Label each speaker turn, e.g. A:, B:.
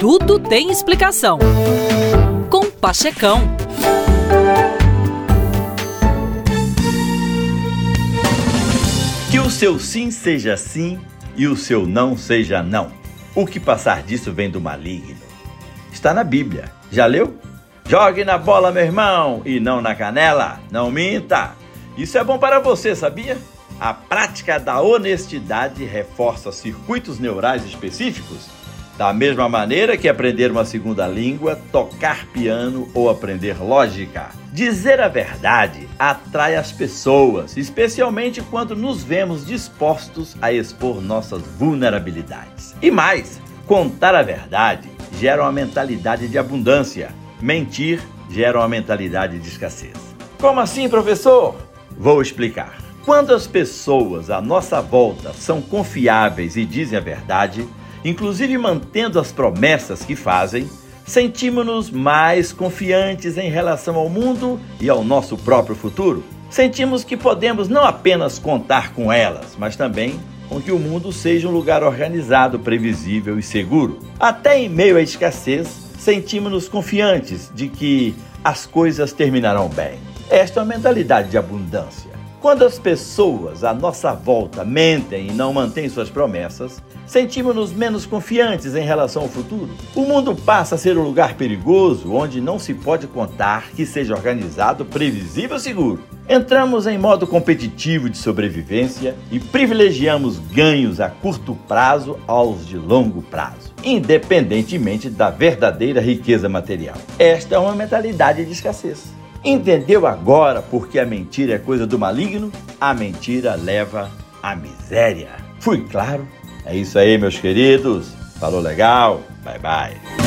A: Tudo tem explicação. Com Pachecão.
B: Que o seu sim seja sim e o seu não seja não. O que passar disso vem do maligno. Está na Bíblia. Já leu? Jogue na bola, meu irmão, e não na canela. Não minta. Isso é bom para você, sabia? A prática da honestidade reforça circuitos neurais específicos, da mesma maneira que aprender uma segunda língua, tocar piano ou aprender lógica. Dizer a verdade atrai as pessoas, especialmente quando nos vemos dispostos a expor nossas vulnerabilidades. E mais, contar a verdade gera uma mentalidade de abundância, mentir gera uma mentalidade de escassez. Como assim, professor? Vou explicar. Quando as pessoas à nossa volta são confiáveis e dizem a verdade, inclusive mantendo as promessas que fazem, sentimos-nos mais confiantes em relação ao mundo e ao nosso próprio futuro. Sentimos que podemos não apenas contar com elas, mas também com que o mundo seja um lugar organizado, previsível e seguro. Até em meio à escassez, sentimos-nos confiantes de que as coisas terminarão bem. Esta é a mentalidade de abundância. Quando as pessoas à nossa volta mentem e não mantêm suas promessas, sentimos-nos menos confiantes em relação ao futuro. O mundo passa a ser um lugar perigoso onde não se pode contar que seja organizado, previsível e seguro. Entramos em modo competitivo de sobrevivência e privilegiamos ganhos a curto prazo aos de longo prazo, independentemente da verdadeira riqueza material. Esta é uma mentalidade de escassez. Entendeu agora por que a mentira é coisa do maligno? A mentira leva à miséria. Fui claro? É isso aí, meus queridos. Falou legal? Bye bye.